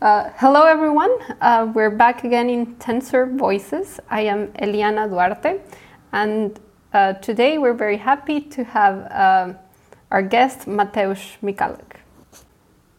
Uh, hello, everyone. Uh, we're back again in Tensor Voices. I am Eliana Duarte, and uh, today we're very happy to have uh, our guest, Mateusz Michalek.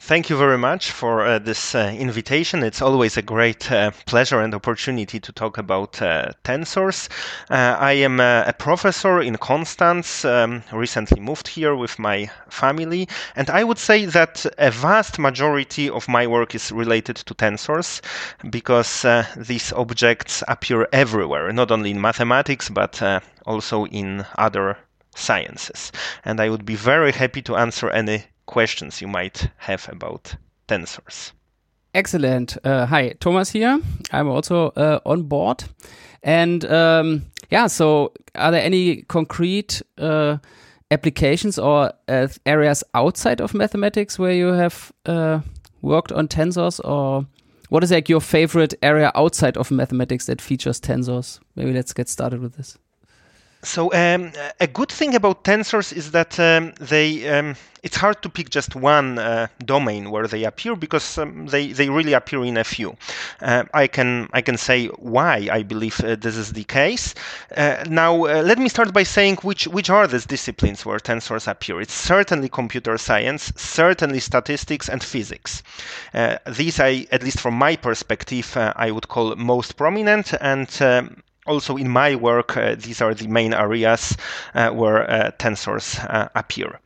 Thank you very much for uh, this uh, invitation. It's always a great uh, pleasure and opportunity to talk about uh, tensors. Uh, I am a, a, professor in Constance, um, recently moved here with my family, and I would say that a vast majority of my work is related to tensors because uh, these objects appear everywhere, not only in mathematics but also in other sciences. And I would be very happy to answer any questions you might have about tensors. Excellent. Uh, hi, Thomas here. I'm also uh, on board. And um, yeah, so are there any concrete uh, applications or uh, areas outside of mathematics where you have uh, worked on tensors or what is like your favorite area outside of mathematics that features tensors? Maybe let's get started with this. So um, a good thing about tensors is that um, they um, it's hard to pick just one uh, domain where they appear because um, they they really appear in a few. Uh, I can I can say why I believe uh, this is the case. Uh, now uh, let me start by saying which which are these disciplines where tensors appear. It's certainly computer science, certainly statistics and physics. Uh, these I at least from my perspective I would call most prominent and um, also in my work, uh, these are the main areas uh, where uh, tensors uh, appear.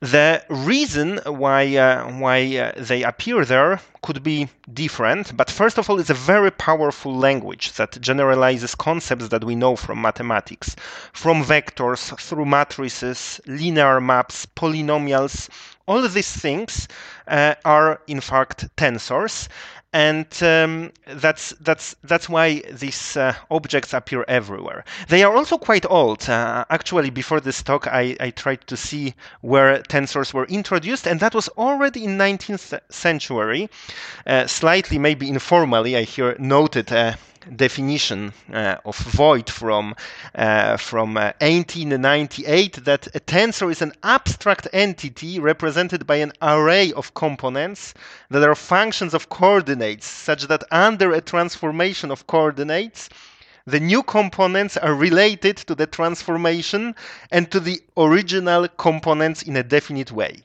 The reason why uh, why uh, they appear there could be different, but first of all, it's a very powerful language that generalizes concepts that we know from mathematics, from vectors through matrices, linear maps, polynomials. All these things are in fact tensors, and um, that's that's that's why these uh, objects appear everywhere. They are also quite old. Uh, actually, before this talk, I, I tried to see where tensors were introduced, and that was already in 19th century. Uh, slightly, maybe informally, I hear noted uh, definition uh, of Voigt from uh, from uh, 1898 that a tensor is an abstract entity represented by an array of components that are functions of coordinates such that under a transformation of coordinates the new components are related to the transformation and to the original components in a definite way.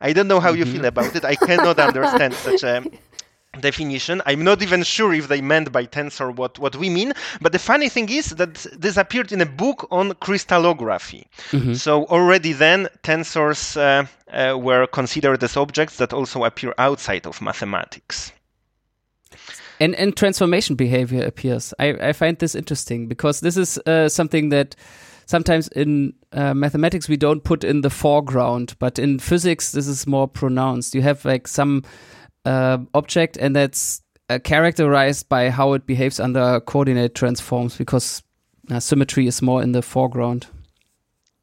I don't know how mm-hmm. you feel about it. I cannot understand such a definition. I'm not even sure if they meant by tensor what, what we mean. But the funny thing is that this appeared in a book on crystallography. Mm-hmm. So already then, tensors uh, uh, were considered as objects that also appear outside of mathematics. And, and transformation behavior appears. I, I find this interesting because this is uh, something that sometimes in uh, mathematics we don't put in the foreground, but in physics this is more pronounced. You have like some uh, object, and that's uh, characterized by how it behaves under coordinate transforms because uh, symmetry is more in the foreground.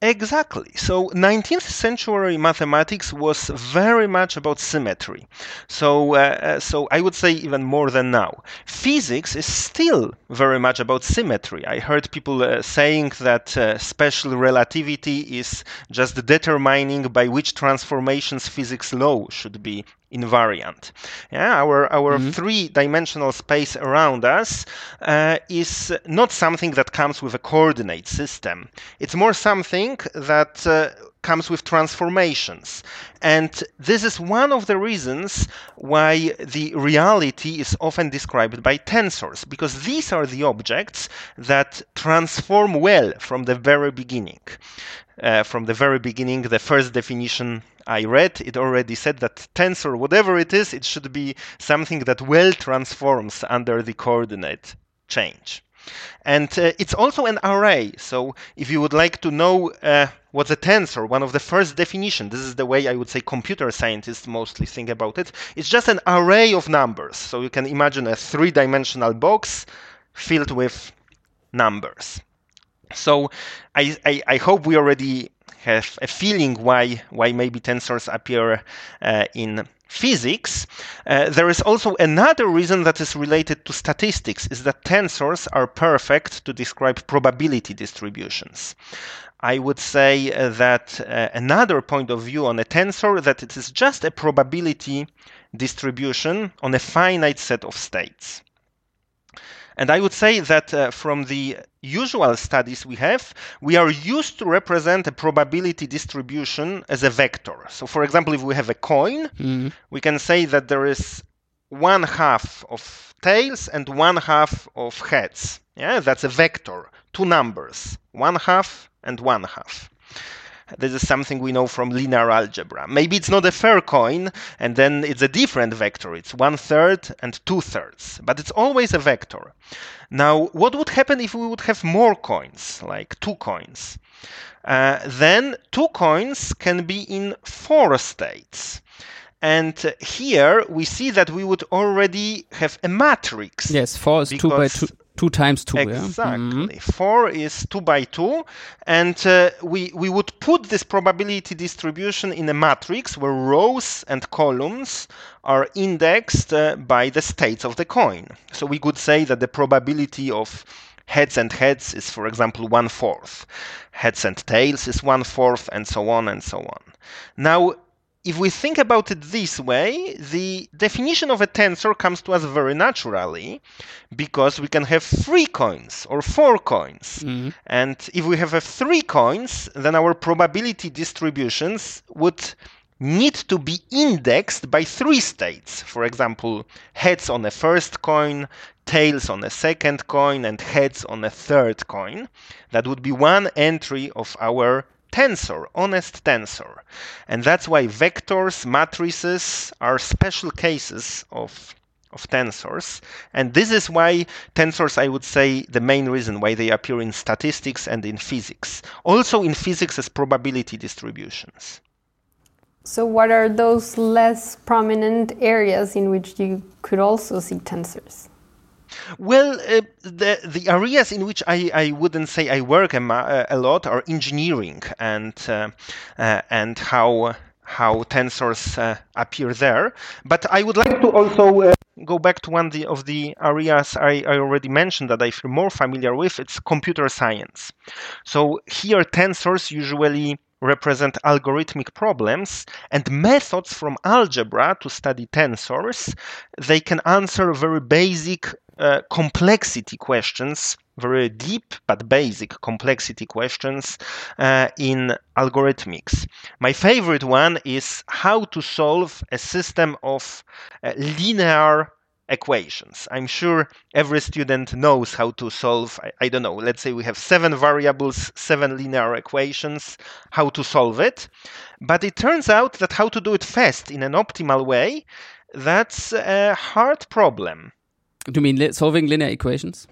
Exactly. So 19th century mathematics was very much about symmetry. So, uh, uh, so I would say even more than now. Physics is still very much about symmetry. I heard people uh, saying that uh, special relativity is just determining by which transformations physics law should be invariant. Yeah, our our mm-hmm. three-dimensional space around us uh, is not something that comes with a coordinate system. It's more something that uh, comes with transformations. And this is one of the reasons why the reality is often described by tensors, because these are the objects that transform well from the very beginning. Uh, from the very beginning, the first definition I read, it already said that tensor, whatever it is, it should be something that well transforms under the coordinate change. And uh, it's also an array. So if you would like to know uh, what's a tensor, one of the first definition, this is the way I would say computer scientists mostly think about it. It's just an array of numbers. So you can imagine a three-dimensional box filled with numbers. So I, I, I hope we already have a feeling why why maybe tensors appear uh, in physics, uh, there is also another reason that is related to statistics, is that tensors are perfect to describe probability distributions. I would say uh, that uh, another point of view on a tensor that it is just a probability distribution on a finite set of states. And I would say that uh, from the usual studies we have, we are used to represent a probability distribution as a vector. So, for example, if we have a coin, mm-hmm. we can say that there is one half of tails and one half of heads. Yeah, that's a vector, two numbers, one half and one half. This is something we know from linear algebra. Maybe it's not a fair coin, and then it's a different vector. It's one third and two thirds, but it's always a vector. Now, what would happen if we would have more coins, like two coins? Uh, then two coins can be in four states. And here we see that we would already have a matrix. Yes, four is two by two, two times two. Exactly. Yeah? Mm-hmm. Four is two by two, and uh, we we would put this probability distribution in a matrix where rows and columns are indexed uh, by the states of the coin. So we could say that the probability of heads and heads is, for example, one fourth. Heads and tails is one fourth, and so on and so on. Now if we think about it this way, the definition of a tensor comes to us very naturally because we can have three coins or four coins. Mm-hmm. And if we have three coins, then our probability distributions would need to be indexed by three states. For example, heads on the first coin, tails on the second coin, and heads on the third coin. That would be one entry of our tensor, honest tensor. And that's why vectors, matrices are special cases of of tensors. And this is why tensors, I would say, the main reason why they appear in statistics and in physics. Also in physics as probability distributions. So, what are those less prominent areas in which you could also see tensors? Well, uh, the the areas in which I, I wouldn't say I work a, uh, a lot are engineering and uh, uh, and how how tensors uh, appear there. But I would like to also uh, go back to one of the, of the areas I, I, already mentioned that I feel more familiar with. It's computer science. So here tensors usually represent algorithmic problems and methods from algebra to study tensors. They can answer very basic uh, complexity questions, very deep but basic complexity questions uh, in algorithmics. My favorite one is how to solve a system of uh, linear equations. I'm sure every student knows how to solve, I, I, don't know, let's say we have seven variables, seven linear equations, how to solve it. But it turns out that how to do it fast in an optimal way, that's a hard problem. Do you mean li solving linear equations?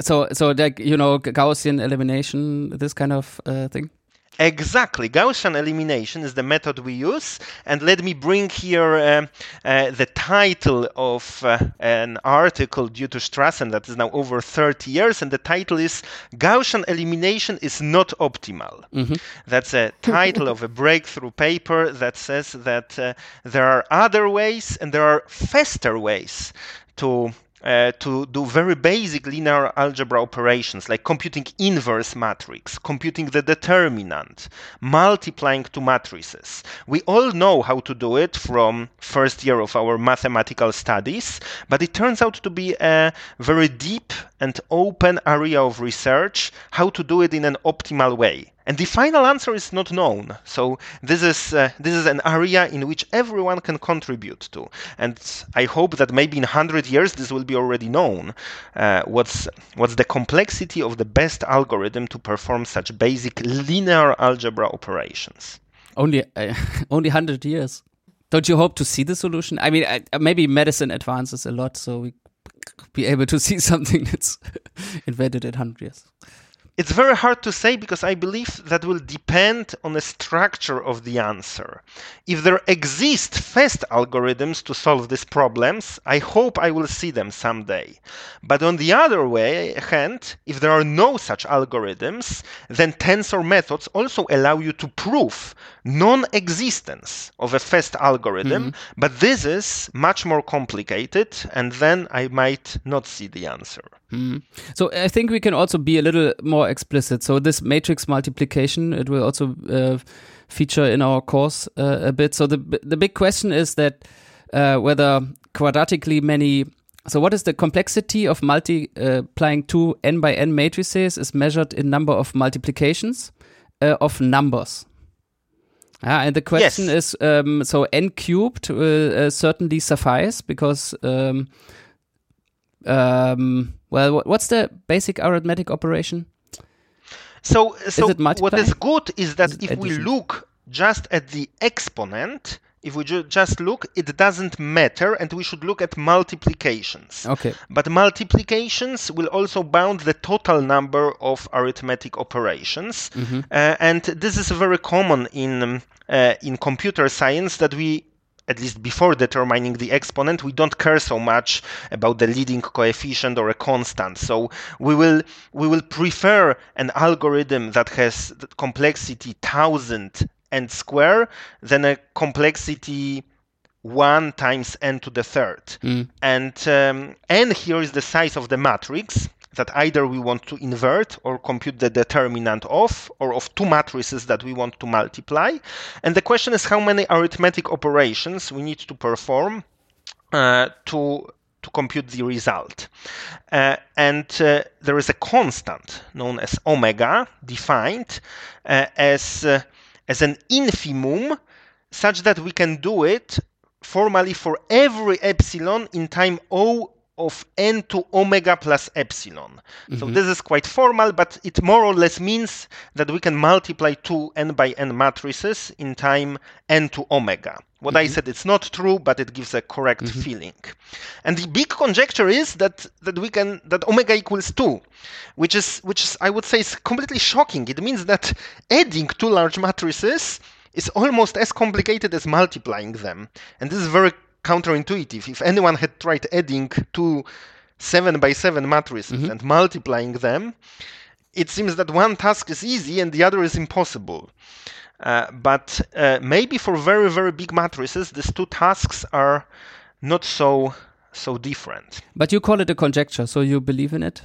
So, so like you know, Gaussian elimination, this kind of uh, thing. Exactly. Gaussian elimination is the method we use. And let me bring here uh, uh, the title of uh, an article due to Strassen that is now over 30 years. And the title is Gaussian Elimination is Not Optimal. Mm-hmm. That's a title of a breakthrough paper that says that uh, there are other ways and there are faster ways to uh, to do very basic linear algebra operations like computing inverse matrix, computing the determinant, multiplying two matrices. We all know how to do it from first year of our mathematical studies, but it turns out to be a very deep and open area of research how to do it in an optimal way. And the final answer is not known. So this is uh, this is an area in which everyone can contribute to. And I hope that maybe in 100 years this will be already known. Uh, what's what's the complexity of the best algorithm to perform such basic linear algebra operations? Only uh, only 100 years. Don't you hope to see the solution? I mean, maybe medicine advances a lot, so we be able to see something that's invented in 100 years. It's very hard to say because I believe that will depend on the structure of the answer. If there exist fast algorithms to solve these problems, I hope I will see them someday. But on the other way hand, if there are no such algorithms, then tensor methods also allow you to prove non-existence of a fast algorithm, mm-hmm. but this is much more complicated and then I might not see the answer. Mm. So I think we can also be a little more explicit. So this matrix multiplication, it will also uh, feature in our course uh, a bit. So the the big question is that uh, whether quadratically many. So, what is the complexity of multiplying two n by n matrices is measured in number of multiplications uh, of numbers. Ah, and the question Yes. is um, so n cubed will uh, certainly suffice because, um, um, well, what's the basic arithmetic operation? So, so it what is good is that Is if we look just at the exponent, if we ju- just look, it doesn't matter, and we should look at multiplications. Okay. But multiplications will also bound the total number of arithmetic operations, uh, and this is very common in um, uh, in computer science that we. At least before determining the exponent, we don't care so much about the leading coefficient or a constant. So we will we will prefer an algorithm that has the complexity thousand and square than a complexity 1 times n to the third. And um, n here is the size of the matrix that either we want to invert or compute the determinant of, or of two matrices that we want to multiply. And the question is how many arithmetic operations we need to perform uh, to to compute the result. Uh, and uh, there is a constant known as omega defined uh, as uh, as an infimum such that we can do it formally for every epsilon in time o of n to omega plus epsilon. So mm-hmm. this is quite formal, but it more or less means that we can multiply two n by n matrices in time n to omega. What I mm-hmm. said it's not true, but it gives a correct mm-hmm. feeling. And the big conjecture is that that we can that omega equals two, which is which is I would say is completely shocking. It means that adding two large matrices is almost as complicated as multiplying them. And this is very counterintuitive. If anyone had tried adding two 7 by 7 matrices and multiplying them, it seems that one task is easy and the other is impossible. Uh, but uh, maybe for very, very big matrices, these two tasks are not so so different. But you call it a conjecture, so you believe in it?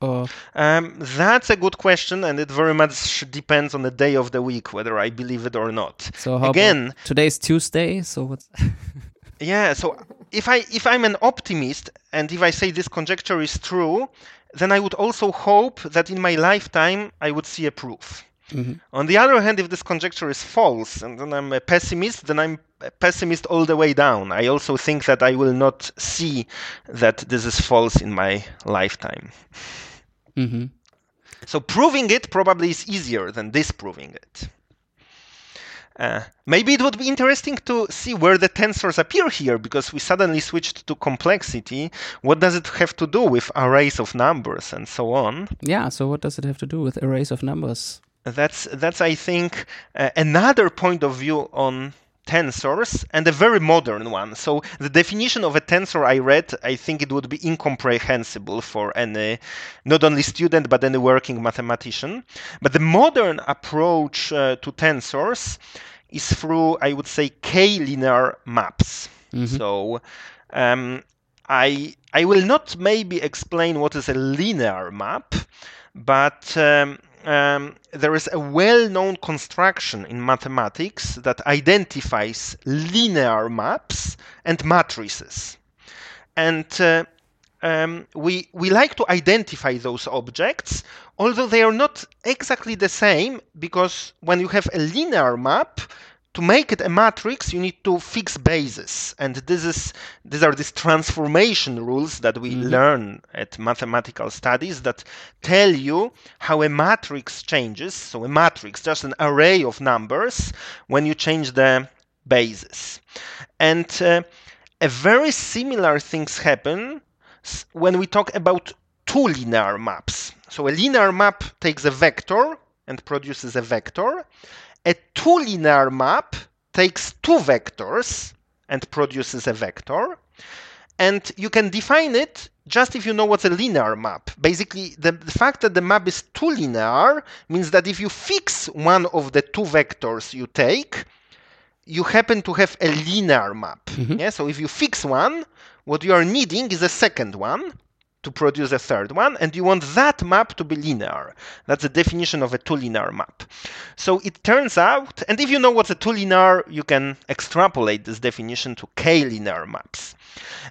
Or Um, that's a good question, and it very much depends on the day of the week whether I believe it or not. so how about- Again, today's Tuesday, so what's Yeah, so if I if I'm an optimist and if I say this conjecture is true, then I would also hope that in my lifetime I would see a proof. On the other hand, if this conjecture is false and then I'm a pessimist, then I'm a pessimist all the way down. I also think that I will not see that this is false in my lifetime. Mhm. So proving it probably is easier than disproving it. Uh, maybe it would be interesting to see where the tensors appear here because we suddenly switched to complexity. What does it have to do with arrays of numbers and so on? Yeah, so what does it have to do with arrays of numbers? That's that's I think uh, another point of view on tensors and a very modern one. So the definition of a tensor I read, I think it would be incomprehensible for any not only student but any working mathematician. But the modern approach uh, to tensors is through I would say k-linear maps. So um, I I will not maybe explain what is a linear map, but um, um, there is a well-known construction in mathematics that identifies linear maps and matrices, and uh, um, we we like to identify those objects, although they are not exactly the same because when you have a linear map, to make it a matrix, you need to fix bases, and this is these are these transformation rules that we learn at mathematical studies that tell you how a matrix changes. So a matrix, just an array of numbers, when you change the bases, and uh, a very similar things happen when we talk about two linear maps. So a linear map takes a vector and produces a vector. A two linear map takes two vectors and produces a vector. And you can define it just if you know what's a linear map. Basically, the, the fact that the map is two linear means that if you fix one of the two vectors you take, you happen to have a linear map. Mm-hmm. Yeah, so if you fix one, what you are needing is a second one. To produce a third one, and you want that map to be linear. That's the definition of a two-linear map. So it turns out, and if you know what's a two-linear, you can extrapolate this definition to k-linear maps.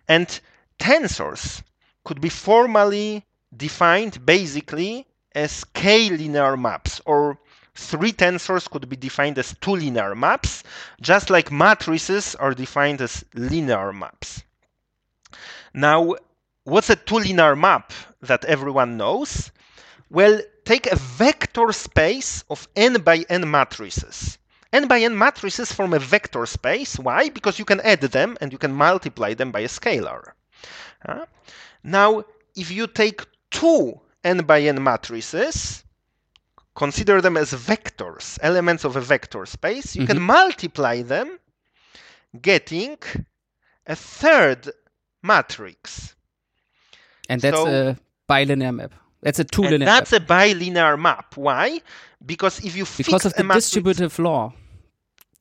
And tensors could be formally defined basically as k-linear maps, or three tensors could be defined as two linear maps, just like matrices are defined as linear maps. Now, what's a two linear map that everyone knows? Well, take a vector space of n by n matrices. n by n matrices form a vector space. Why? Because you can add them and you can multiply them by a scalar. Uh, now, if you take two n by n matrices, consider them as vectors, elements of a vector space, you mm-hmm. can multiply them, getting a third matrix. And that's so, a bilinear map. That's a two linear That's map. a bilinear map. Why? Because if you because of the distributive law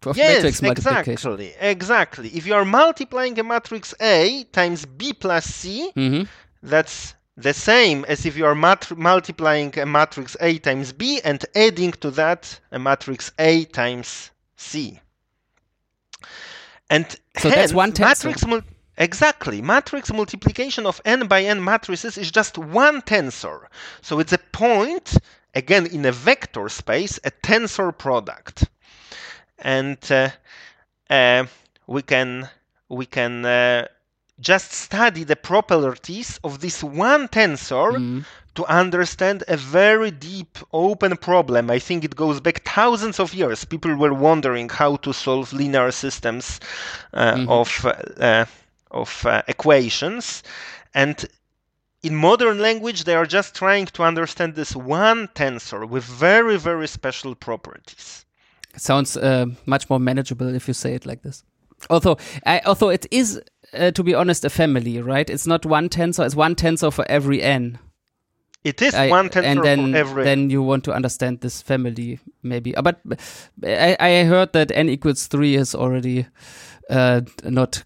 of yes, exactly, exactly. If you are multiplying a matrix A times B plus C, mm-hmm. that's the same as if you are mat- multiplying a matrix A times B and adding to that a matrix A times C. And so hence, that's one tensor. Matrix mul- exactly. Matrix multiplication of n by n matrices is just one tensor. So it's a point, again, in a vector space, a tensor product. And uh, uh, we can we can uh, just study the properties of this one tensor mm. to understand a very deep open problem. I think it goes back thousands of years. People were wondering how to solve linear systems uh, mm-hmm. of uh, of uh, equations, and in modern language they are just trying to understand this one tensor with very very special properties. sounds uh, much more manageable if you say it like this. Although, I, although it is uh, to be honest, a family, right? It's not one tensor; it's one tensor for every n. It is I, one tensor and then, for every. Then you want to understand this family, maybe. Uh, but I, I heard that n equals three is already uh, not.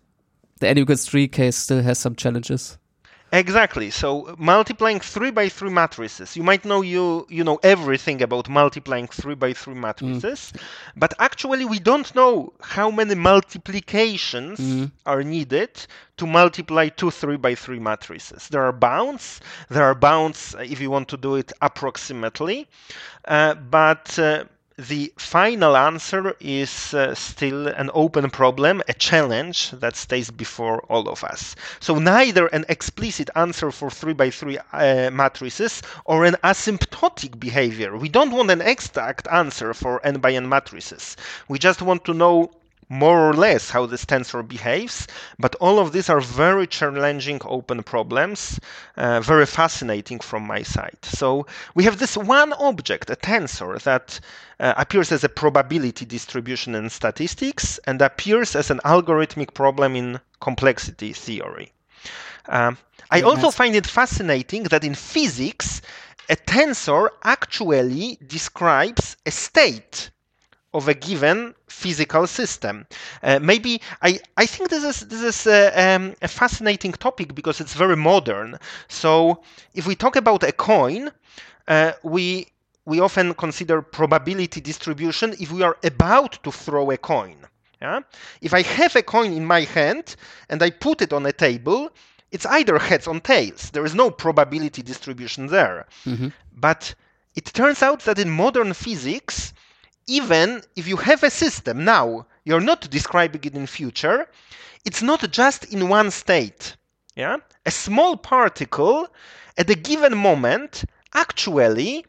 The equals three case still has some challenges. Exactly. So multiplying three by three matrices. You might know you you know everything about multiplying three by three matrices, mm. but actually we don't know how many multiplications mm. are needed to multiply two three by three matrices. There are bounds. There are bounds if you want to do it approximately, uh, but uh, the final answer is uh, still an open problem, a challenge that stays before all of us. So neither an explicit answer for 3 by 3 uh, matrices or an asymptotic behavior. We don't want an exact answer for n by n matrices. We just want to know more or less how this tensor behaves, but all of these are very challenging open problems, uh, very fascinating from my side. So we have this one object, a tensor, that uh, appears as a probability distribution in statistics and appears as an algorithmic problem in complexity theory. Um, I also find it fascinating that in physics, a tensor actually describes a state of a given physical system. Uh, maybe I, I think this is this is a, um, a, fascinating topic because it's very modern. So if we talk about a coin, uh, we we often consider probability distribution if we are about to throw a coin. Yeah? If I have a coin in my hand and I put it on a table, it's either heads or tails. There is no probability distribution there. Mm-hmm. But it turns out that in modern physics, even if you have a system now, you're not describing it in future, it's not just in one state. Yeah? A small particle at a given moment actually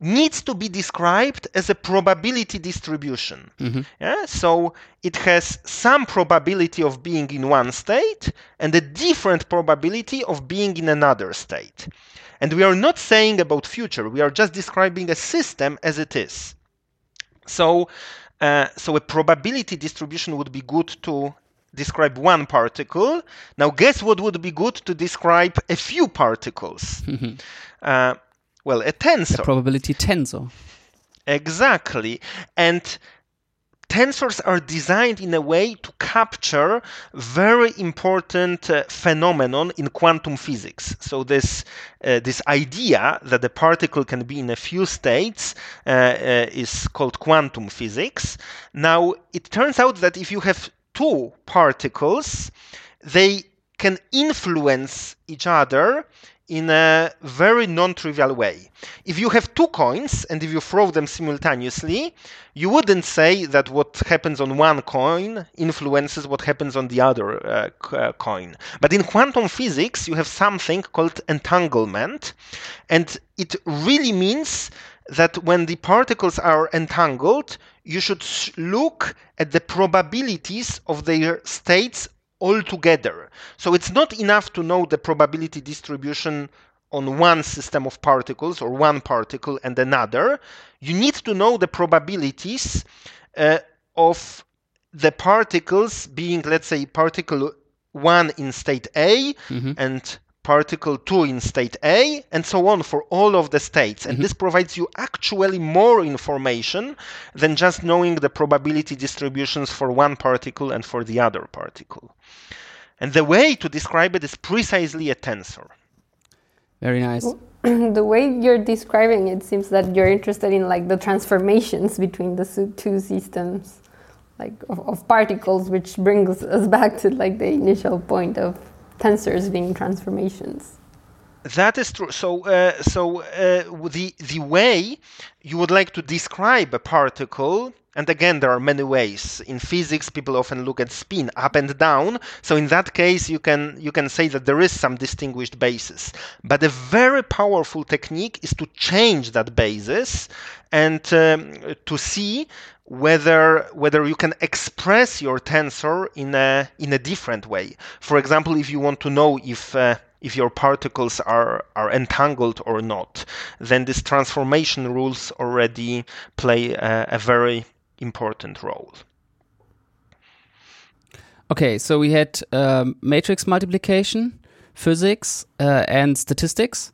needs to be described as a probability distribution. Mm-hmm. Yeah? So it has some probability of being in one state and a different probability of being in another state. And we are not saying about future, we are just describing a system as it is. So, uh, so a probability distribution would be good to describe one particle. Now, guess what would be good to describe a few particles? uh, well, a tensor. A probability tensor. Exactly. And tensors are designed in a way to capture very important uh, phenomenon in quantum physics. So this uh, this idea that the particle can be in a few states uh, uh is called quantum physics. Now it turns out that if you have two particles, they can influence each other in a very non-trivial way. If you have two coins and if you throw them simultaneously, you wouldn't say that what happens on one coin influences what happens on the other uh, uh, coin. But in quantum physics, you have something called entanglement, and it really means that when the particles are entangled, you should look at the probabilities of their states altogether. So it's not enough to know the probability distribution on one system of particles or one particle and another. You need to know the probabilities uh, of the particles being, let's say, particle 1 in state A mm-hmm. and particle 2 in state A, and so on for all of the states. And mm-hmm. this provides you actually more information than just knowing the probability distributions for one particle and for the other particle. And the way to describe it is precisely a tensor. Very nice. the way you're describing it seems that you're interested in like the transformations between the two systems like of, of particles which brings us back to like the initial point of tensors being transformations. That is true. So, uh, so uh, the the way you would like to describe a particle, and again, there are many ways. In physics, people often look at spin up and down. So, in that case, you can you can say that there is some distinguished basis. But a very powerful technique is to change that basis and um, to see whether whether you can express your tensor in a in a different way. For example, if you want to know if uh, if your particles are are entangled or not, then these transformation rules already play a, a very important role. Okay, so we had um, matrix multiplication, physics, uh, and statistics,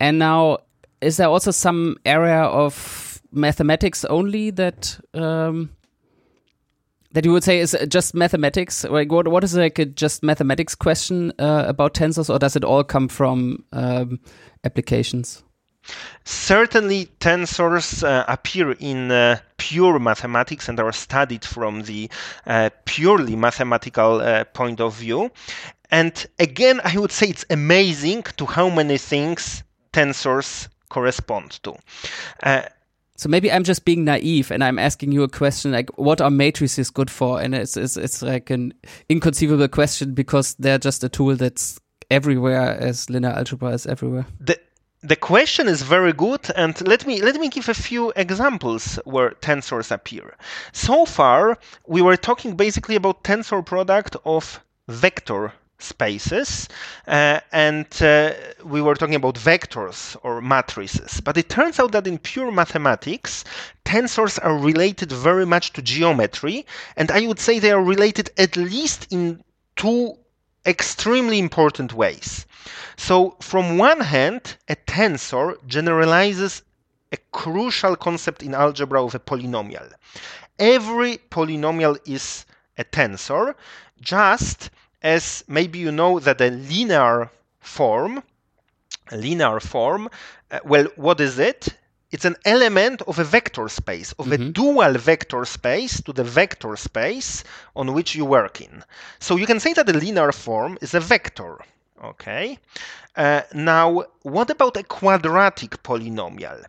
and now is there also some area of mathematics only that um, that you would say is just mathematics? Like what what is like a just mathematics question uh, about tensors, or does it all come from um, applications? Certainly, tensors uh, appear in uh, pure mathematics and are studied from the uh, purely mathematical uh, point of view. And again, I would say it's amazing to how many things tensors correspond to. So maybe I'm just being naive and I'm asking you a question like, what are matrices good for? And it's, it's, it's like an inconceivable question because they're just a tool that's everywhere as linear algebra is everywhere. The, the question is very good and let me let me give a few examples where tensors appear. So far we were talking basically about tensor product of vector spaces uh, and uh, we were talking about vectors or matrices. But it turns out that in pure mathematics tensors are related very much to geometry and i would say they are related at least in two extremely important ways. So from one hand a tensor generalizes a crucial concept in algebra of a polynomial. Every polynomial is a tensor just as maybe you know that a linear form, a linear form, uh, well, what is it? It's an element of a vector space, of mm-hmm. a dual vector space to the vector space on which you work in. So you can say that a linear form is a vector. Okay. Uh, now, what about a quadratic polynomial?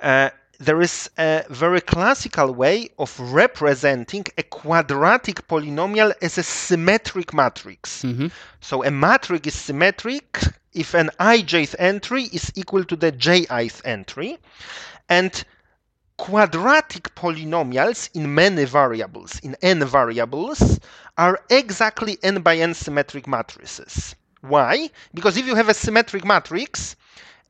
Uh, there is a very classical way of representing a quadratic polynomial as a symmetric matrix. Mm-hmm. So a matrix is symmetric if an ijth entry is equal to the jith entry. And quadratic polynomials in many variables, in n variables, are exactly n by n symmetric matrices. Why? Because if you have a symmetric matrix,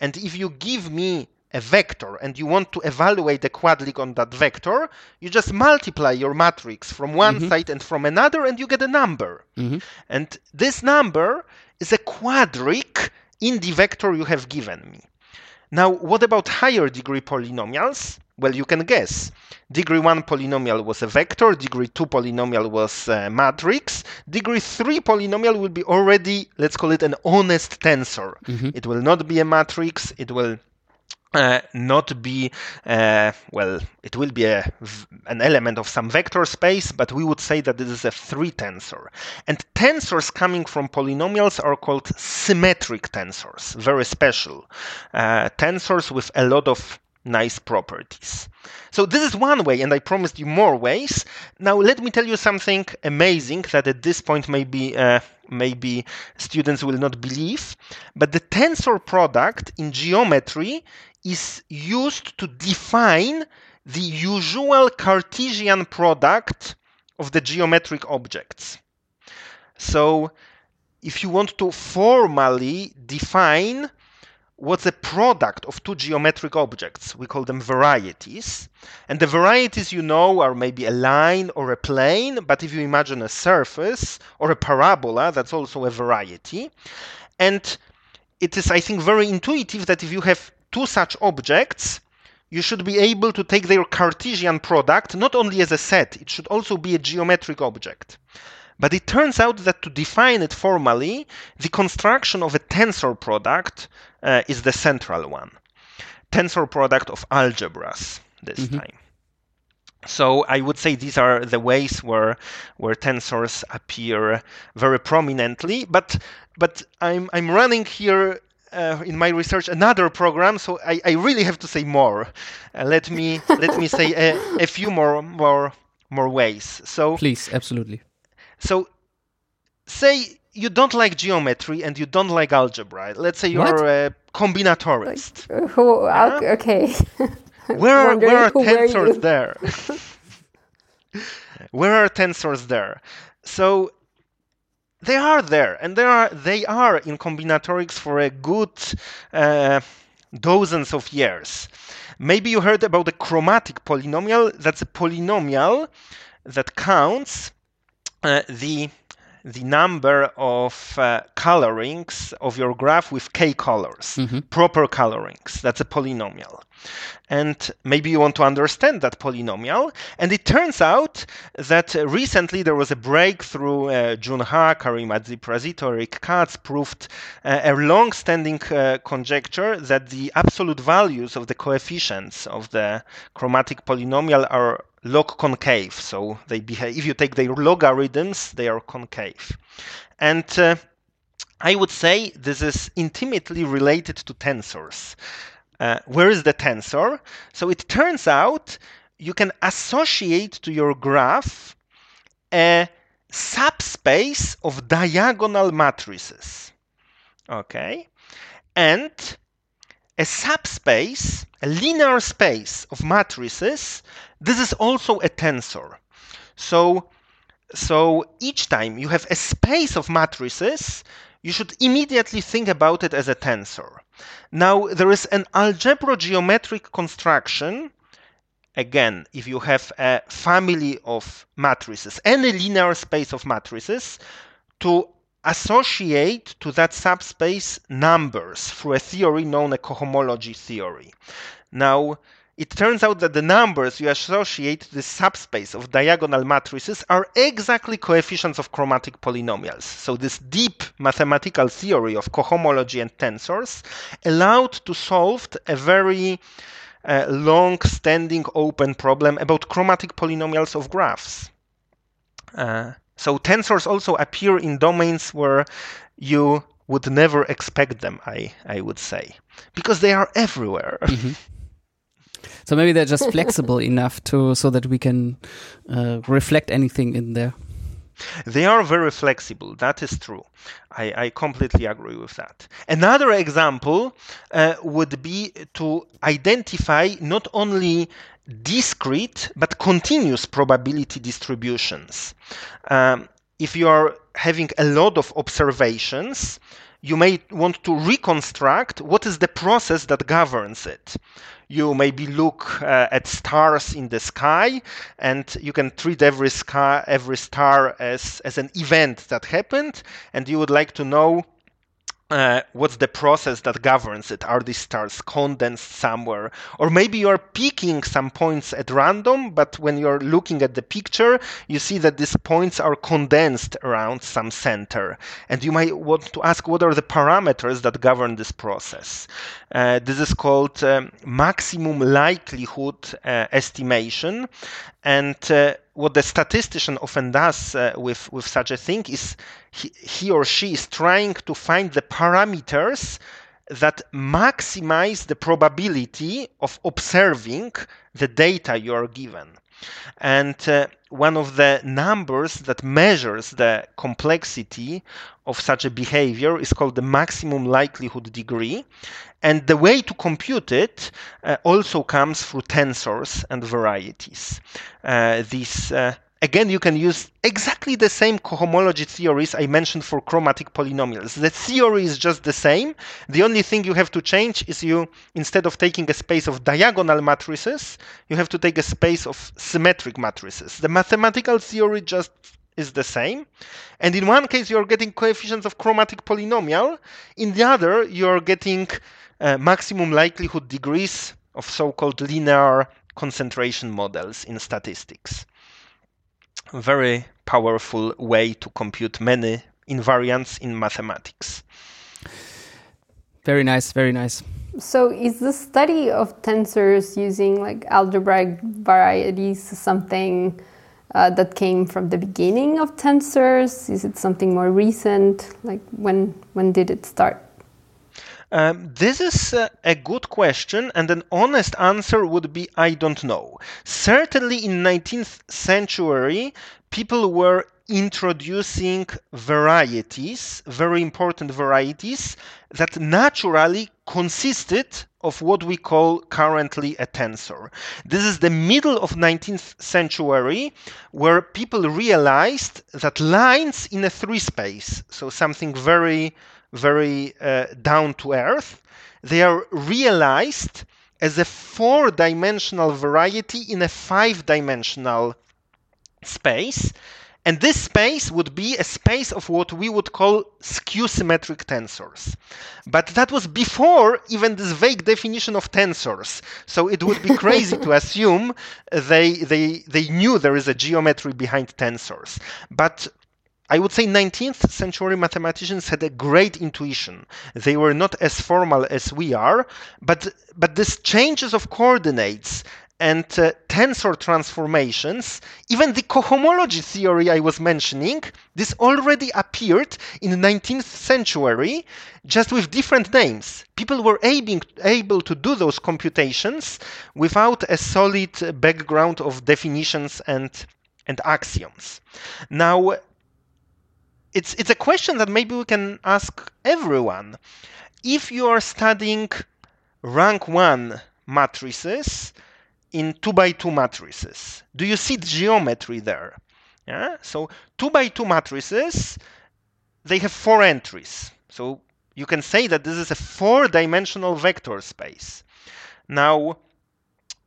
and if you give me a vector and you want to evaluate the quadric on that vector, you just multiply your matrix from one mm-hmm. side and from another and you get a number. Mm-hmm. And this number is a quadric in the vector you have given me. Now, what about higher degree polynomials? Well, you can guess. Degree 1 polynomial was a vector, degree 2 polynomial was a matrix, degree 3 polynomial will be already, let's call it an honest tensor. Mm-hmm. It will not be a matrix, it will uh, not be uh, well it will be a, an element of some vector space but we would say that this is a three tensor and tensors coming from polynomials are called symmetric tensors very special uh, tensors with a lot of nice properties. So this is one way, and I promised you more ways. Now let me tell you something amazing that at this point maybe uh, maybe students will not believe, but the tensor product in geometry is used to define the usual Cartesian product of the geometric objects. So if you want to formally define what's a product of two geometric objects. We call them varieties. And the varieties, you know, are maybe a line or a plane, but if you imagine a surface or a parabola, that's also a variety. And it is, I think, very intuitive that if you have two such objects, you should be able to take their Cartesian product not only as a set, it should also be a geometric object. But it turns out that to define it formally, the construction of a tensor product uh, is the central one. Tensor product of algebras this mm-hmm. time. So I would say these are the ways where where tensors appear very prominently. But but I'm I'm running here uh, in my research another program, so I, I really have to say more. Uh, let me let me say a, a few more more more ways. So please, absolutely. So, say you don't like geometry and you don't like algebra. Let's say you're what? a combinatorist. Like, who? Yeah? Okay. where are, where are tensors there? where are tensors there? So they are there, and they are they are in combinatorics for a good uh, dozens of years. Maybe you heard about the chromatic polynomial. That's a polynomial that counts uh, the the number of uh, colorings of your graph with k colors, mm-hmm. proper colorings. That's a polynomial. And maybe you want to understand that polynomial. And it turns out that uh, recently there was a breakthrough. Uh, June Huh, Karim Adiprasito, Eric Katz proved uh, a long standing uh, conjecture that the absolute values of the coefficients of the chromatic polynomial are log concave. So they behave, if you take their logarithms, they are concave. And uh, I would say this is intimately related to tensors. Uh, where is the tensor? So it turns out you can associate to your graph a subspace of diagonal matrices. Okay? And a subspace, a linear space of matrices, this is also a tensor. So, so each time you have a space of matrices, you should immediately think about it as a tensor. Now, there is an algebra geometric construction. Again, if you have a family of matrices, any linear space of matrices, to associate to that subspace numbers through a theory known as cohomology theory. Now, it turns out that the numbers you associate to the subspace of diagonal matrices are exactly coefficients of chromatic polynomials. So this deep mathematical theory of cohomology and tensors allowed to solve a very uh, long-standing open problem about chromatic polynomials of graphs. Uh, so tensors also appear in domains where you would never expect them, I, I would say, because they are everywhere. Mm-hmm. So maybe they're just flexible enough to so that we can uh, reflect anything in there. They are very flexible. That is true. I, I completely agree with that. Another example uh, would be to identify not only discrete but continuous probability distributions. Um, if you are having a lot of observations, you may want to reconstruct what is the process that governs it. You maybe look uh, at stars in the sky, and you can treat every sky, every star as, as an event that happened, and you would like to know uh, what's the process that governs it? Are these stars condensed somewhere? Or maybe you're picking some points at random, but when you're looking at the picture, you see that these points are condensed around some center. And you might want to ask what are the parameters that govern this process? Uh, this is called um, maximum likelihood uh, estimation. And uh, what the statistician often does uh, with, with such a thing is he, he or she is trying to find the parameters that maximize the probability of observing the data you are given. And uh, one of the numbers that measures the complexity of such a behavior is called the maximum likelihood degree. And the way to compute it uh, also comes through tensors and varieties. Uh, these uh, again, you can use exactly the same cohomology theories I mentioned for chromatic polynomials. The theory is just the same. The only thing you have to change is you, instead of taking a space of diagonal matrices, you have to take a space of symmetric matrices. The mathematical theory just is the same. And in one case, you're getting coefficients of chromatic polynomial. In the other, you're getting uh, maximum likelihood degrees of so-called linear concentration models in statistics very powerful way to compute many invariants in mathematics. Very nice, very nice. So, is the study of tensors using like algebraic varieties something uh, that came from the beginning of tensors? Is it something more recent? Like, when when did it start? Um, this is uh, a good question, and an honest answer would be I don't know. Certainly, in 19th century, people were introducing varieties, very important varieties, that naturally consisted of what we call currently a tensor. This is the middle of 19th century where people realized that lines in a three space, so something very very uh, down to earth. They are realized as a four dimensional variety in a five dimensional space. And this space would be a space of what we would call skew symmetric tensors. But that was before even this vague definition of tensors. So it would be crazy to assume they, they, they knew there is a geometry behind tensors. But I would say 19th century mathematicians had a great intuition. They were not as formal as we are, but but this changes of coordinates and uh, tensor transformations, even the cohomology theory I was mentioning, this already appeared in the 19th century, just with different names. People were able, able to do those computations without a solid background of definitions and, and axioms. Now, it's it's a question that maybe we can ask everyone. If you are studying rank one matrices in two by two matrices, do you see geometry there? Yeah. So two by two matrices, they have four entries. So you can say that this is a four-dimensional vector space. Now,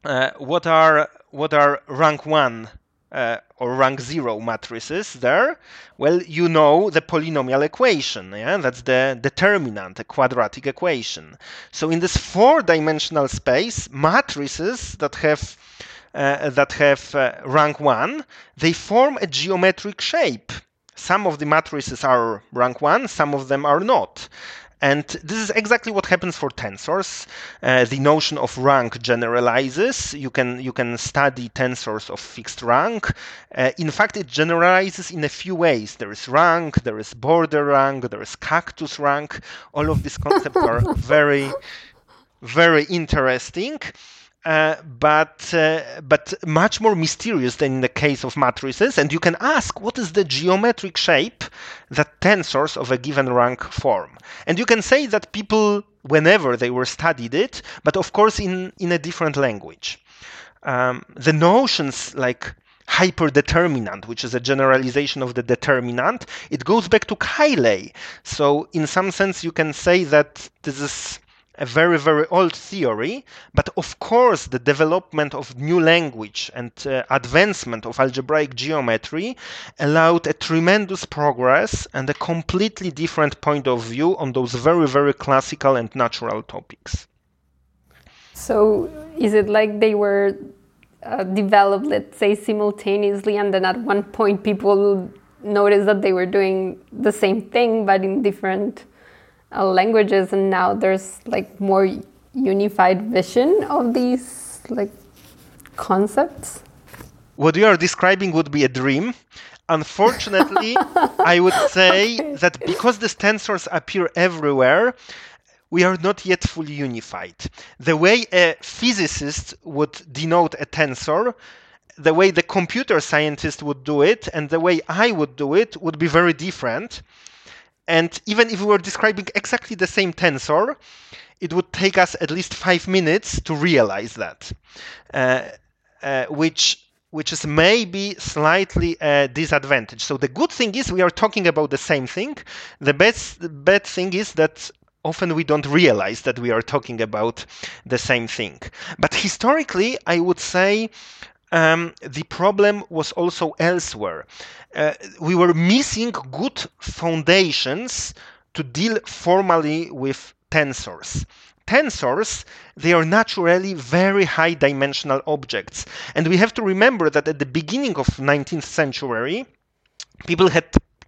uh, what are what are rank one uh, or rank zero matrices there, well, you know the polynomial equation. Yeah, that's the determinant, a quadratic equation. So in this four-dimensional space, matrices that have uh, that have uh, rank one, they form a geometric shape. Some of the matrices are rank one, some of them are not. And this is exactly what happens for tensors. Uh, the notion of rank generalizes. You can you can study tensors of fixed rank. Uh, in fact, it generalizes in a few ways. There is rank, there is border rank, there is cactus rank. All of these concepts are very very interesting. Uh, but uh, but much more mysterious than in the case of matrices. And you can ask what is the geometric shape that tensors of a given rank form. And you can say that people, whenever they were studied it, but of course in in a different language. Um, the notions like hyperdeterminant, which is a generalization of the determinant, it goes back to Cayley. So in some sense, you can say that this is a very, very old theory. But of course, the development of new language and uh, advancement of algebraic geometry allowed a tremendous progress and a completely different point of view on those very, very classical and natural topics. So, is it like they were uh, developed, let's say, simultaneously, and then at one point people noticed that they were doing the same thing but in different uh, languages, and now there's like more unified vision of these like concepts? What you are describing would be a dream. Unfortunately, I would say okay. that because these tensors appear everywhere, we are not yet fully unified. The way a physicist would denote a tensor, the way the computer scientist would do it, and the way I would do it would be very different. And even if we were describing exactly the same tensor, it would take us at least five minutes to realize that, uh, uh, which which is maybe slightly a disadvantage. So the good thing is we are talking about the same thing. The best the bad thing is that often we don't realize that we are talking about the same thing. But historically, I would say um, the problem was also elsewhere. Uh, we were missing good foundations to deal formally with tensors. Tensors, they are naturally very high dimensional objects. And we have to remember that at the beginning of 19th century, people had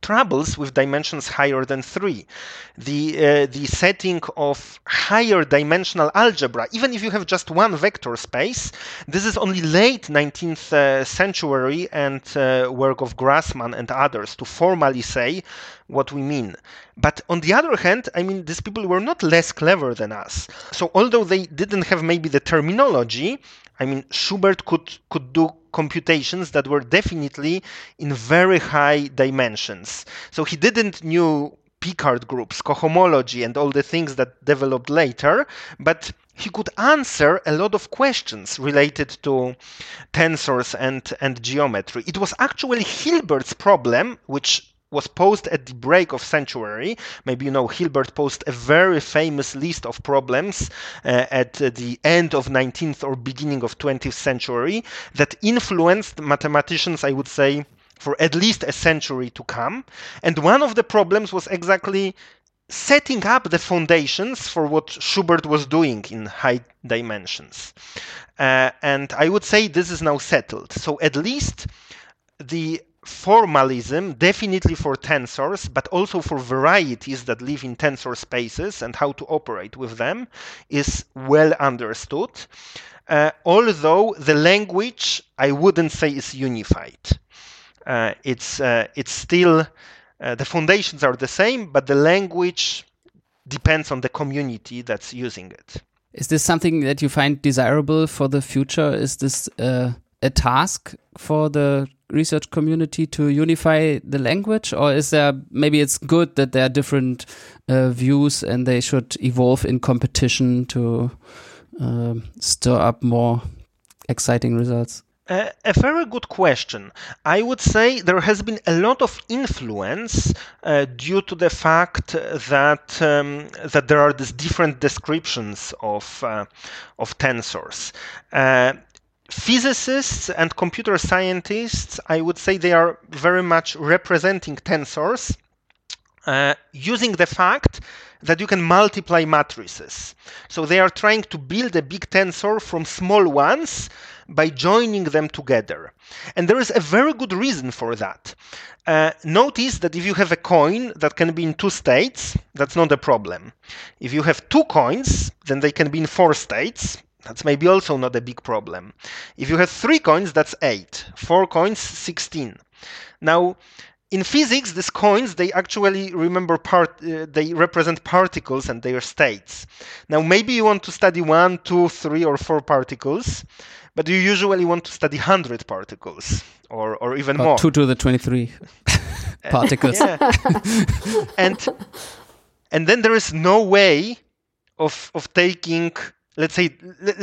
troubles with dimensions higher than 3. The, uh, the setting of higher dimensional algebra, even if you have just one vector space, this is only late 19th uh, century and uh, work of Grassmann and others to formally say what we mean. But on the other hand, I mean, these people were not less clever than us. So although they didn't have maybe the terminology, I mean, Schubert could could do computations that were definitely in very high dimensions. So he didn't knew Picard groups, cohomology, and all the things that developed later, but he could answer a lot of questions related to tensors and, and geometry. It was actually Hilbert's problem, which was posed at the break of century. Maybe you know Hilbert posed a very famous list of problems uh, at uh, the end of 19th or beginning of 20th century that influenced mathematicians, I would say, for at least a century to come. And one of the problems was exactly setting up the foundations for what Schubert was doing in high dimensions. Uh, and I would say this is now settled. So at least the formalism, definitely for tensors, but also for varieties that live in tensor spaces and how to operate with them, is well understood. Uh, although the language, I wouldn't say is unified. Uh, it's uh, it's still uh, the foundations are the same, but the language depends on the community that's using it. Is this something that you find desirable for the future? Is this uh, a task for the research community to unify the language, or is there maybe it's good that there are different uh, views and they should evolve in competition to uh, stir up more exciting results? Uh, a very good question. I would say there has been a lot of influence uh, due to the fact that um, that there are these different descriptions of uh, of tensors. Physicists and computer scientists, I would say they are very much representing tensors uh, using the fact that you can multiply matrices. So they are trying to build a big tensor from small ones by joining them together. And there is a very good reason for that. Uh, notice that if you have a coin that can be in two states, that's not a problem. If you have two coins, then they can be in four states, that's maybe also not a big problem. If you have three coins, that's eight. Four coins, 16. Now, in physics, these coins, they actually remember part, uh, they represent particles and their states. Now, maybe you want to study one, two, three, or four particles, but you usually want to study 100 particles or, or even more. 2 to the 23 particles. and, and then there is no way of, of taking let's say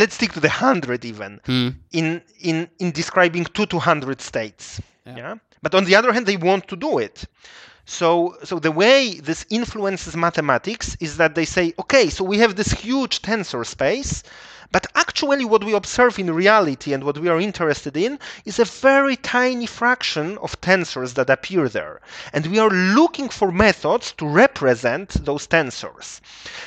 let's stick to the 100 even mm. in in in describing two to 100 states yeah. yeah. but on the other hand they want to do it So, so the way this influences mathematics is that they say, okay, so we have this huge tensor space, but actually, what we observe in reality and what we are interested in is a very tiny fraction of tensors that appear there. And we are looking for methods to represent those tensors.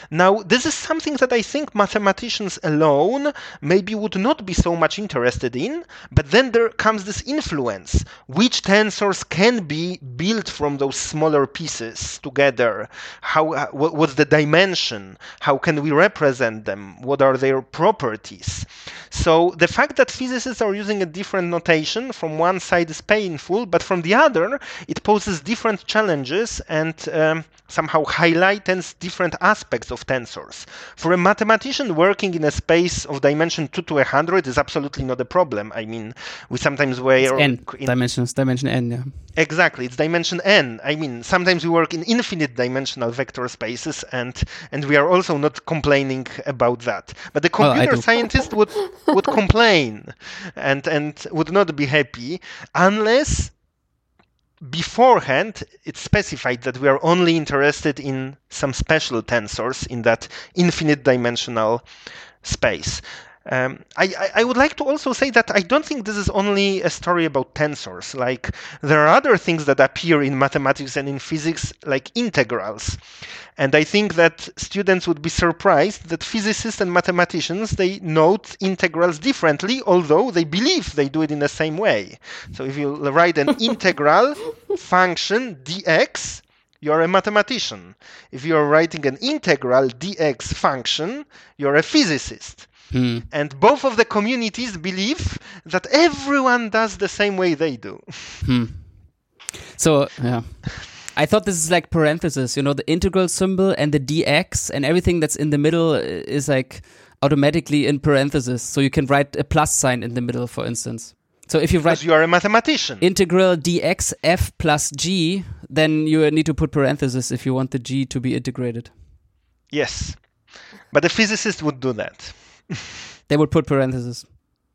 Now, this is something that I think mathematicians alone maybe would not be so much interested in, but then there comes this influence. Which tensors can be built from those smaller pieces together? How, uh, what's the dimension? How can we represent them? What are their properties? Properties. So the fact that physicists are using a different notation from one side is painful, but from the other, it poses different challenges and um, somehow highlights different aspects of tensors. For a mathematician working in a space of dimension 2 to 100 is absolutely not a problem. I mean, we sometimes wear n in, dimensions, dimension n, yeah. Exactly, it's dimension n. I mean, sometimes we work in infinite dimensional vector spaces and and we are also not complaining about that. But the computer well, scientist would would complain and and would not be happy unless beforehand it's specified that we are only interested in some special tensors in that infinite dimensional space. Um, I, I, would like to also say that I don't think this is only a story about tensors. Like there are other things that appear in mathematics and in physics, like integrals. And I think that students would be surprised that physicists and mathematicians they note integrals differently, although they believe they do it in the same way. So if you write an integral function dx, you're a mathematician. If you're writing an integral dx function, you're a physicist. Hmm. And both of the communities believe that everyone does the same way they do. Hmm. So, yeah. I thought this is like parenthesis, you know, the integral symbol and the dx and everything that's in the middle is like automatically in parenthesis. So you can write a plus sign in the middle, for instance. So if you write because you are a mathematician. Integral dx f plus g, then you need to put parenthesis if you want the g to be integrated. Yes. But a physicist would do that they would put parentheses.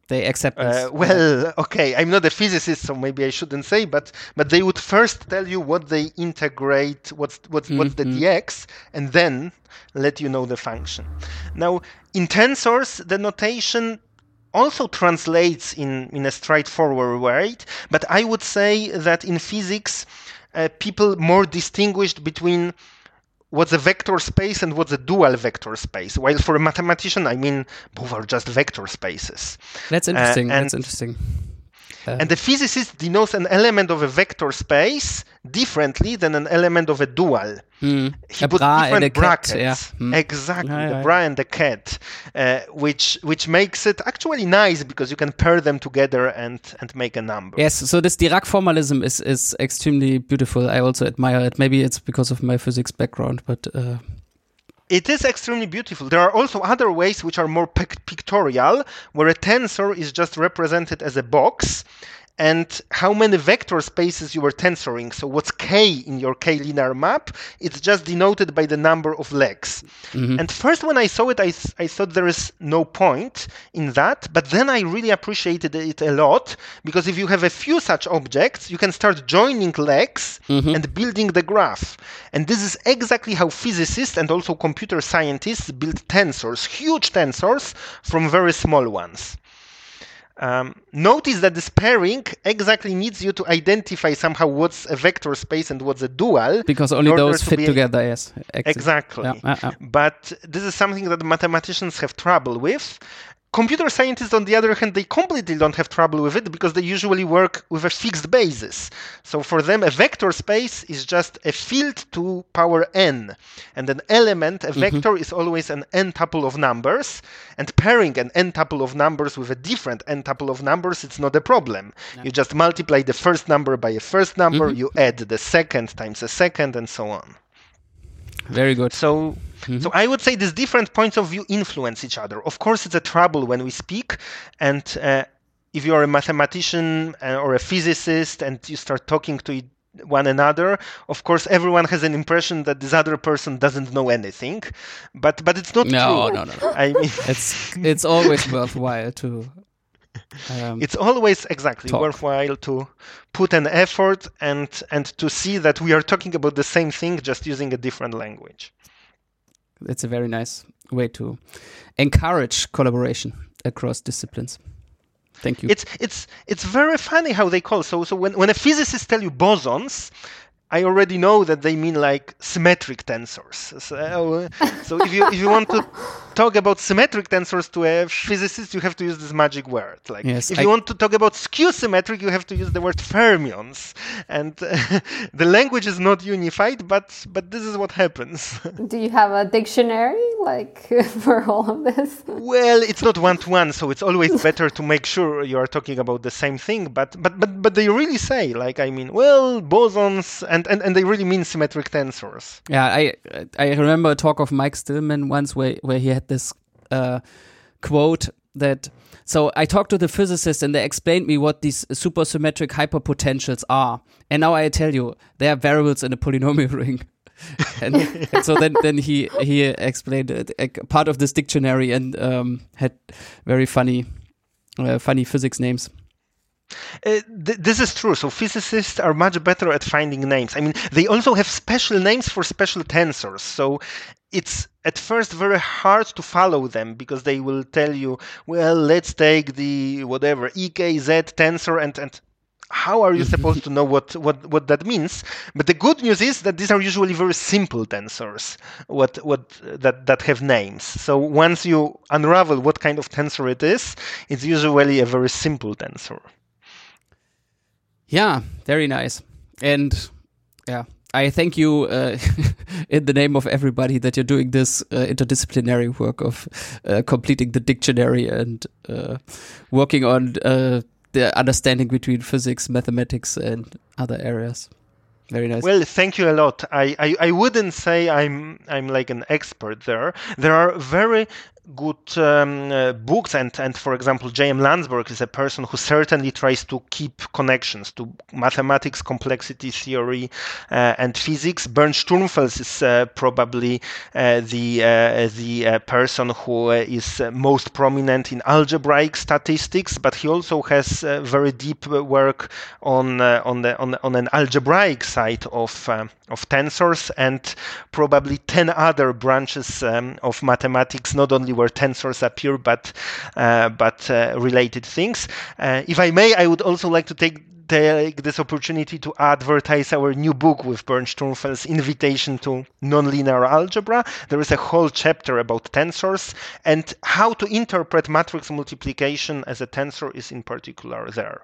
They accept this. Uh, well, okay, I'm not a physicist, so maybe I shouldn't say, but but they would first tell you what they integrate, what's what's mm-hmm. what's the dx, and then let you know the function. Now, in tensors, the notation also translates in in a straightforward way, but I would say that in physics, uh, people more distinguished between what's a vector space and what's a dual vector space. While for a mathematician, I mean, both are just vector spaces. That's interesting. Uh, That's interesting. Uh, and the physicist denotes an element of a vector space differently than an element of a dual. Hmm. He a put different brackets. Ket, yeah. Hmm. Exactly, the bra and the ket, uh, which which makes it actually nice because you can pair them together and and make a number. Yes, so this Dirac formalism is is extremely beautiful. I also admire it. Maybe it's because of my physics background, but. Uh, it is extremely beautiful. There are also other ways which are more pictorial, where a tensor is just represented as a box, and how many vector spaces you were tensoring. So what's k in your k linear map? It's just denoted by the number of legs. Mm-hmm. And first, when I saw it, I, I thought there is no point in that. But then I really appreciated it a lot because if you have a few such objects, you can start joining legs mm-hmm. and building the graph. And this is exactly how physicists and also computer scientists build tensors, huge tensors from very small ones. Um, notice that this pairing exactly needs you to identify somehow what's a vector space and what's a dual. Because only those to fit together, yes. Exactly. Yeah, yeah, yeah. But this is something that mathematicians have trouble with. Computer scientists, on the other hand, they completely don't have trouble with it because they usually work with a fixed basis. So for them, a vector space is just a field to power n. And an element, a mm-hmm. vector, is always an n tuple of numbers. And pairing an n tuple of numbers with a different n tuple of numbers, it's not a problem. You just multiply the first number by a first number, mm-hmm. you add the second times a second, and so on. Very good. So Mm-hmm. So I would say these different points of view influence each other. Of course, it's a trouble when we speak, and uh, if you are a mathematician uh, or a physicist and you start talking to one another, of course, everyone has an impression that this other person doesn't know anything, but but it's not no, true. No, no, no. I mean, it's it's always worthwhile to um, it's always exactly talk. worthwhile to put an effort and and to see that we are talking about the same thing just using a different language it's a very nice way to encourage collaboration across disciplines thank you it's it's it's very funny how they call so so when, when a physicist tell you bosons I already know that they mean like symmetric tensors. So, uh, so if you if you want to talk about symmetric tensors to a physicist, you have to use this magic word. Like yes, if I... you want to talk about skew symmetric, you have to use the word fermions. And uh, the language is not unified, but but this is what happens. Do you have a dictionary like for all of this? Well, it's not one to one, so it's always better to make sure you are talking about the same thing. But but but but they really say like I mean, well, bosons and and, and they really mean symmetric tensors. Yeah, I I remember a talk of Mike Stillman once where where he had this uh, quote that. So I talked to the physicists and they explained me what these supersymmetric hyperpotentials are. And now I tell you, they are variables in a polynomial ring. and, and, so then, then he he explained it, part of this dictionary and um, had very funny uh, funny physics names. Uh, th- this is true. So physicists are much better at finding names. I mean, they also have special names for special tensors. So it's at first very hard to follow them because they will tell you, well, let's take the whatever EKZ tensor and and how are you supposed to know what, what, what that means? But the good news is that these are usually very simple tensors, what what that that have names. So once you unravel what kind of tensor it is, it's usually a very simple tensor. Yeah, very nice. And yeah, I thank you uh, in the name of everybody that you're doing this uh, interdisciplinary work of uh, completing the dictionary and uh, working on uh, the understanding between physics, mathematics, and other areas. Very nice. Well, thank you a lot. I, I, I wouldn't say I'm I'm like an expert there. There are very good um, uh, books and and for example J.M. Landsberg is a person who certainly tries to keep connections to mathematics complexity theory uh, and physics Bernd Sturmfels is uh, probably uh, the uh, the uh, person who is most prominent in algebraic statistics but he also has very deep work on on the on, on an algebraic side of of tensors and probably 10 other branches um, of mathematics not only where tensors appear, but uh, but uh, related things. Uh, if I may, I would also like to take take this opportunity to advertise our new book with Bernd Invitation to Nonlinear Algebra. There is a whole chapter about tensors and how to interpret matrix multiplication as a tensor is in particular there.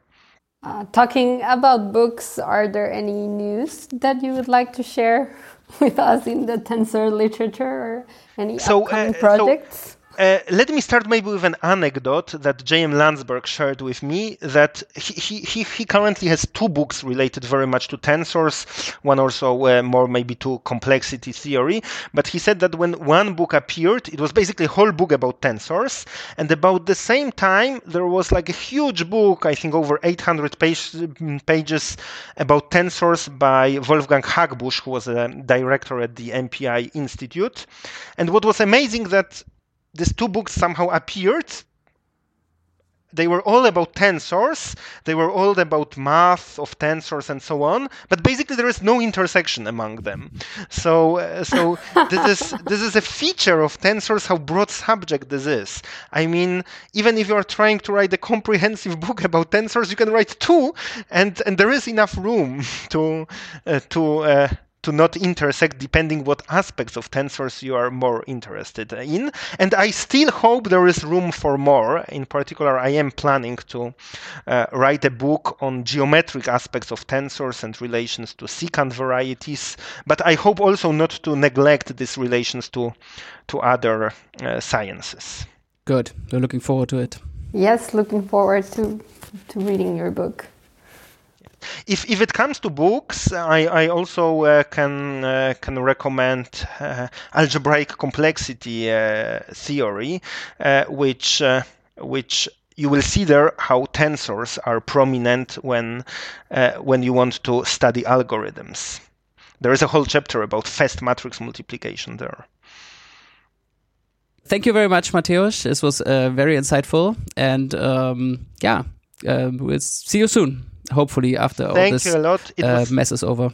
Uh, talking about books, are there any news that you would like to share with us in the tensor literature or any so, upcoming uh, projects? So uh, let me start maybe with an anecdote that J.M. Landsberg shared with me that he, he, he currently has two books related very much to tensors, one also uh, more maybe to complexity theory. But he said that when one book appeared, it was basically a whole book about tensors. And about the same time, there was like a huge book, I think over 800 page, pages about tensors by Wolfgang Hackbusch, who was a director at the MPI Institute. And what was amazing that these two books somehow appeared. They were all about tensors. They were all about math of tensors and so on. But basically there is no intersection among them. So uh, so this is this is a feature of tensors how broad subject this is. I mean even if you are trying to write a comprehensive book about tensors you can write two and and there is enough room to uh, to uh, to not intersect depending what aspects of tensors you are more interested in. And I still hope there is room for more. In particular, I am planning to uh, write a book on geometric aspects of tensors and relations to secant varieties. But I hope also not to neglect these relations to to other uh, sciences. Good. We're looking forward to it. Yes, looking forward to to reading your book if if it comes to books, I I also uh, can uh, can recommend uh, algebraic complexity uh, theory, uh, which uh, which you will see there how tensors are prominent when when you want to study algorithms. There is a whole chapter about fast matrix multiplication there. thank you very much, Mateusz. This was very insightful, and um, yeah, we'll see you soon. Hopefully, after all thank this you a lot. Uh, was, mess is over.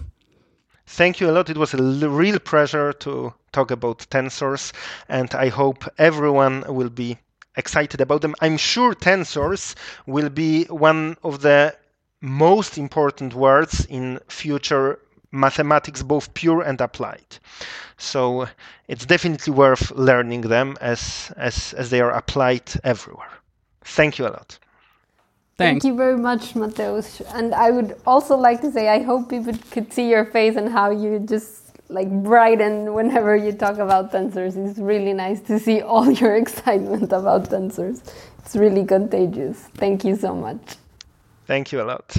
Thank you a lot. It was a real pleasure to talk about tensors, and I hope everyone will be excited about them. I'm sure tensors will be one of the most important words in future mathematics, both pure and applied. So it's definitely worth learning them as as as they are applied everywhere. Thank you a lot. Thanks. Thank you very much, Mateusz. And I would also like to say I hope people could see your face and how you just like brighten whenever you talk about tensors. It's really nice to see all your excitement about tensors. It's really contagious. Thank you so much. Thank you a lot.